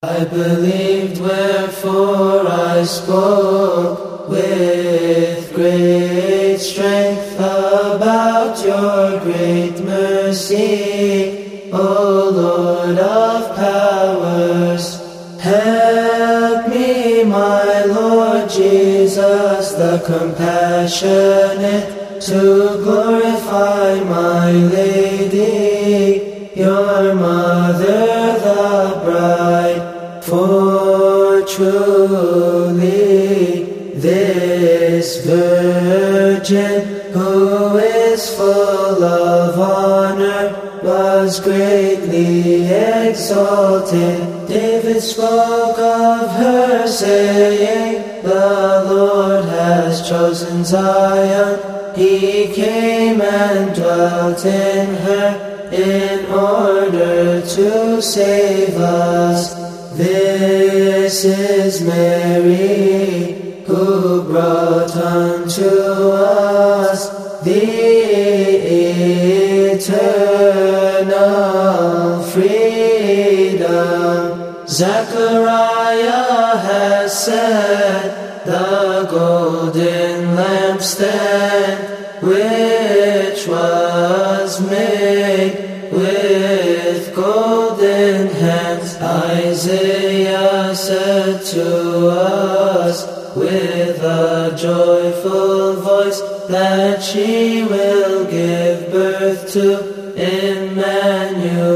I believed, wherefore I spoke with great strength about your great mercy, O Lord of powers. Help me, my Lord Jesus, the compassionate, to glorify my Lady, this virgin who is full of honor was greatly exalted. David spoke of her saying, The Lord has chosen Zion. He came and dwelt in her in order to save us. This is Mary who brought unto us the eternal freedom. Zechariah has said the golden lampstand which was made with golden hands. Isaiah said to us a joyful voice that she will give birth to Emmanuel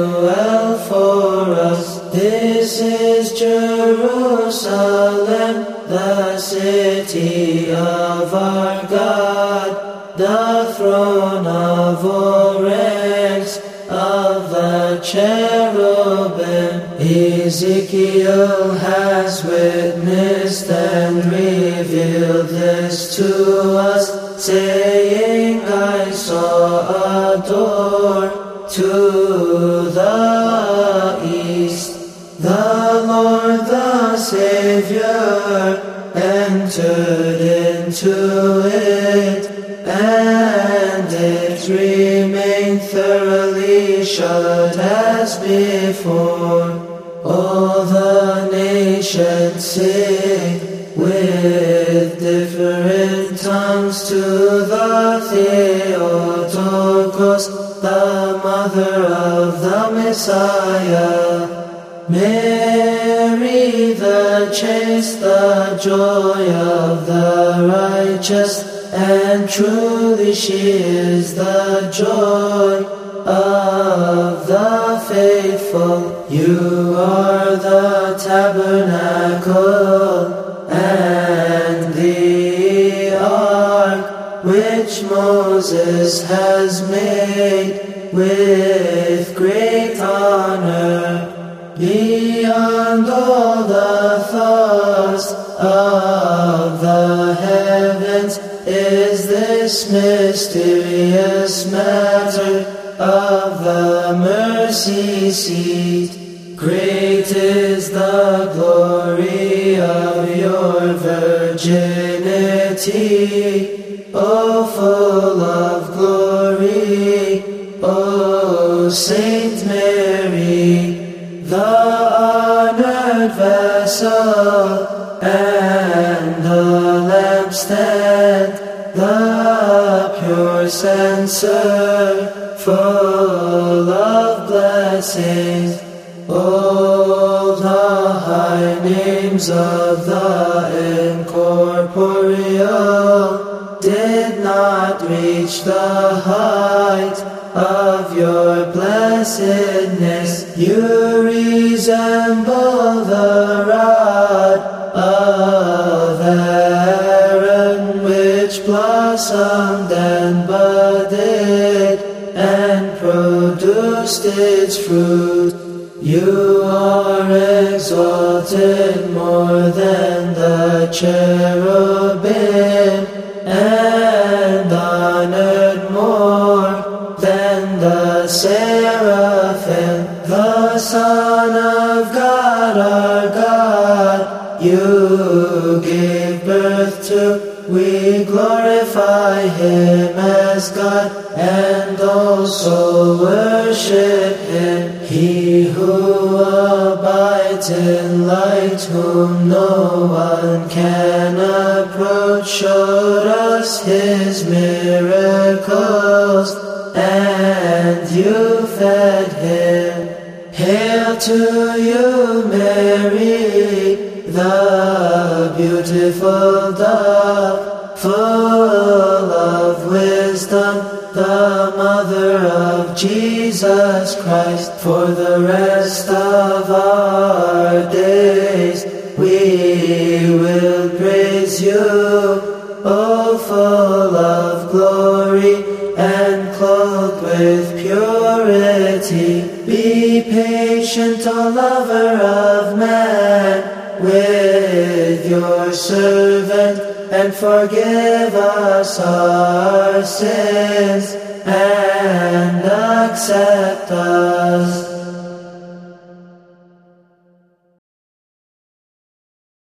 for us. This is Jerusalem, the city of our God, the throne of ranks of the cherubim. Ezekiel has witnessed revealed this to us, saying, I saw a door to the east. The Lord the Savior entered into it, and it remained thoroughly shut as before. All the nations sing with the Theotokos, the mother of the Messiah. Mary the chaste, the joy of the righteous, and truly she is the joy of the faithful. You are the tabernacle Moses has made with great honor. Beyond all the thoughts of the heavens is this mysterious matter of the mercy seat. Great is the glory of your virginity, O full of glory, O Saint Mary the honored vessel and the lampstand, the pure censer, full of blessings. All the high names of the incorporeal reach the height of your blessedness. You resemble the rod of Aaron, which blossomed and budded and produced its fruit. You are exalted more than the cherubim Son of God, our God, you gave birth to. We glorify Him as God and also worship Him. He who abides in light whom no one can approach, showed us his miracles, and you fed him. Hail to you, Mary, the beautiful dove, full of wisdom, the mother of Jesus Christ. For the rest of our days, we will praise you, O full of glory Be patient, O lover of man, with your servant, and forgive us our sins, and accept us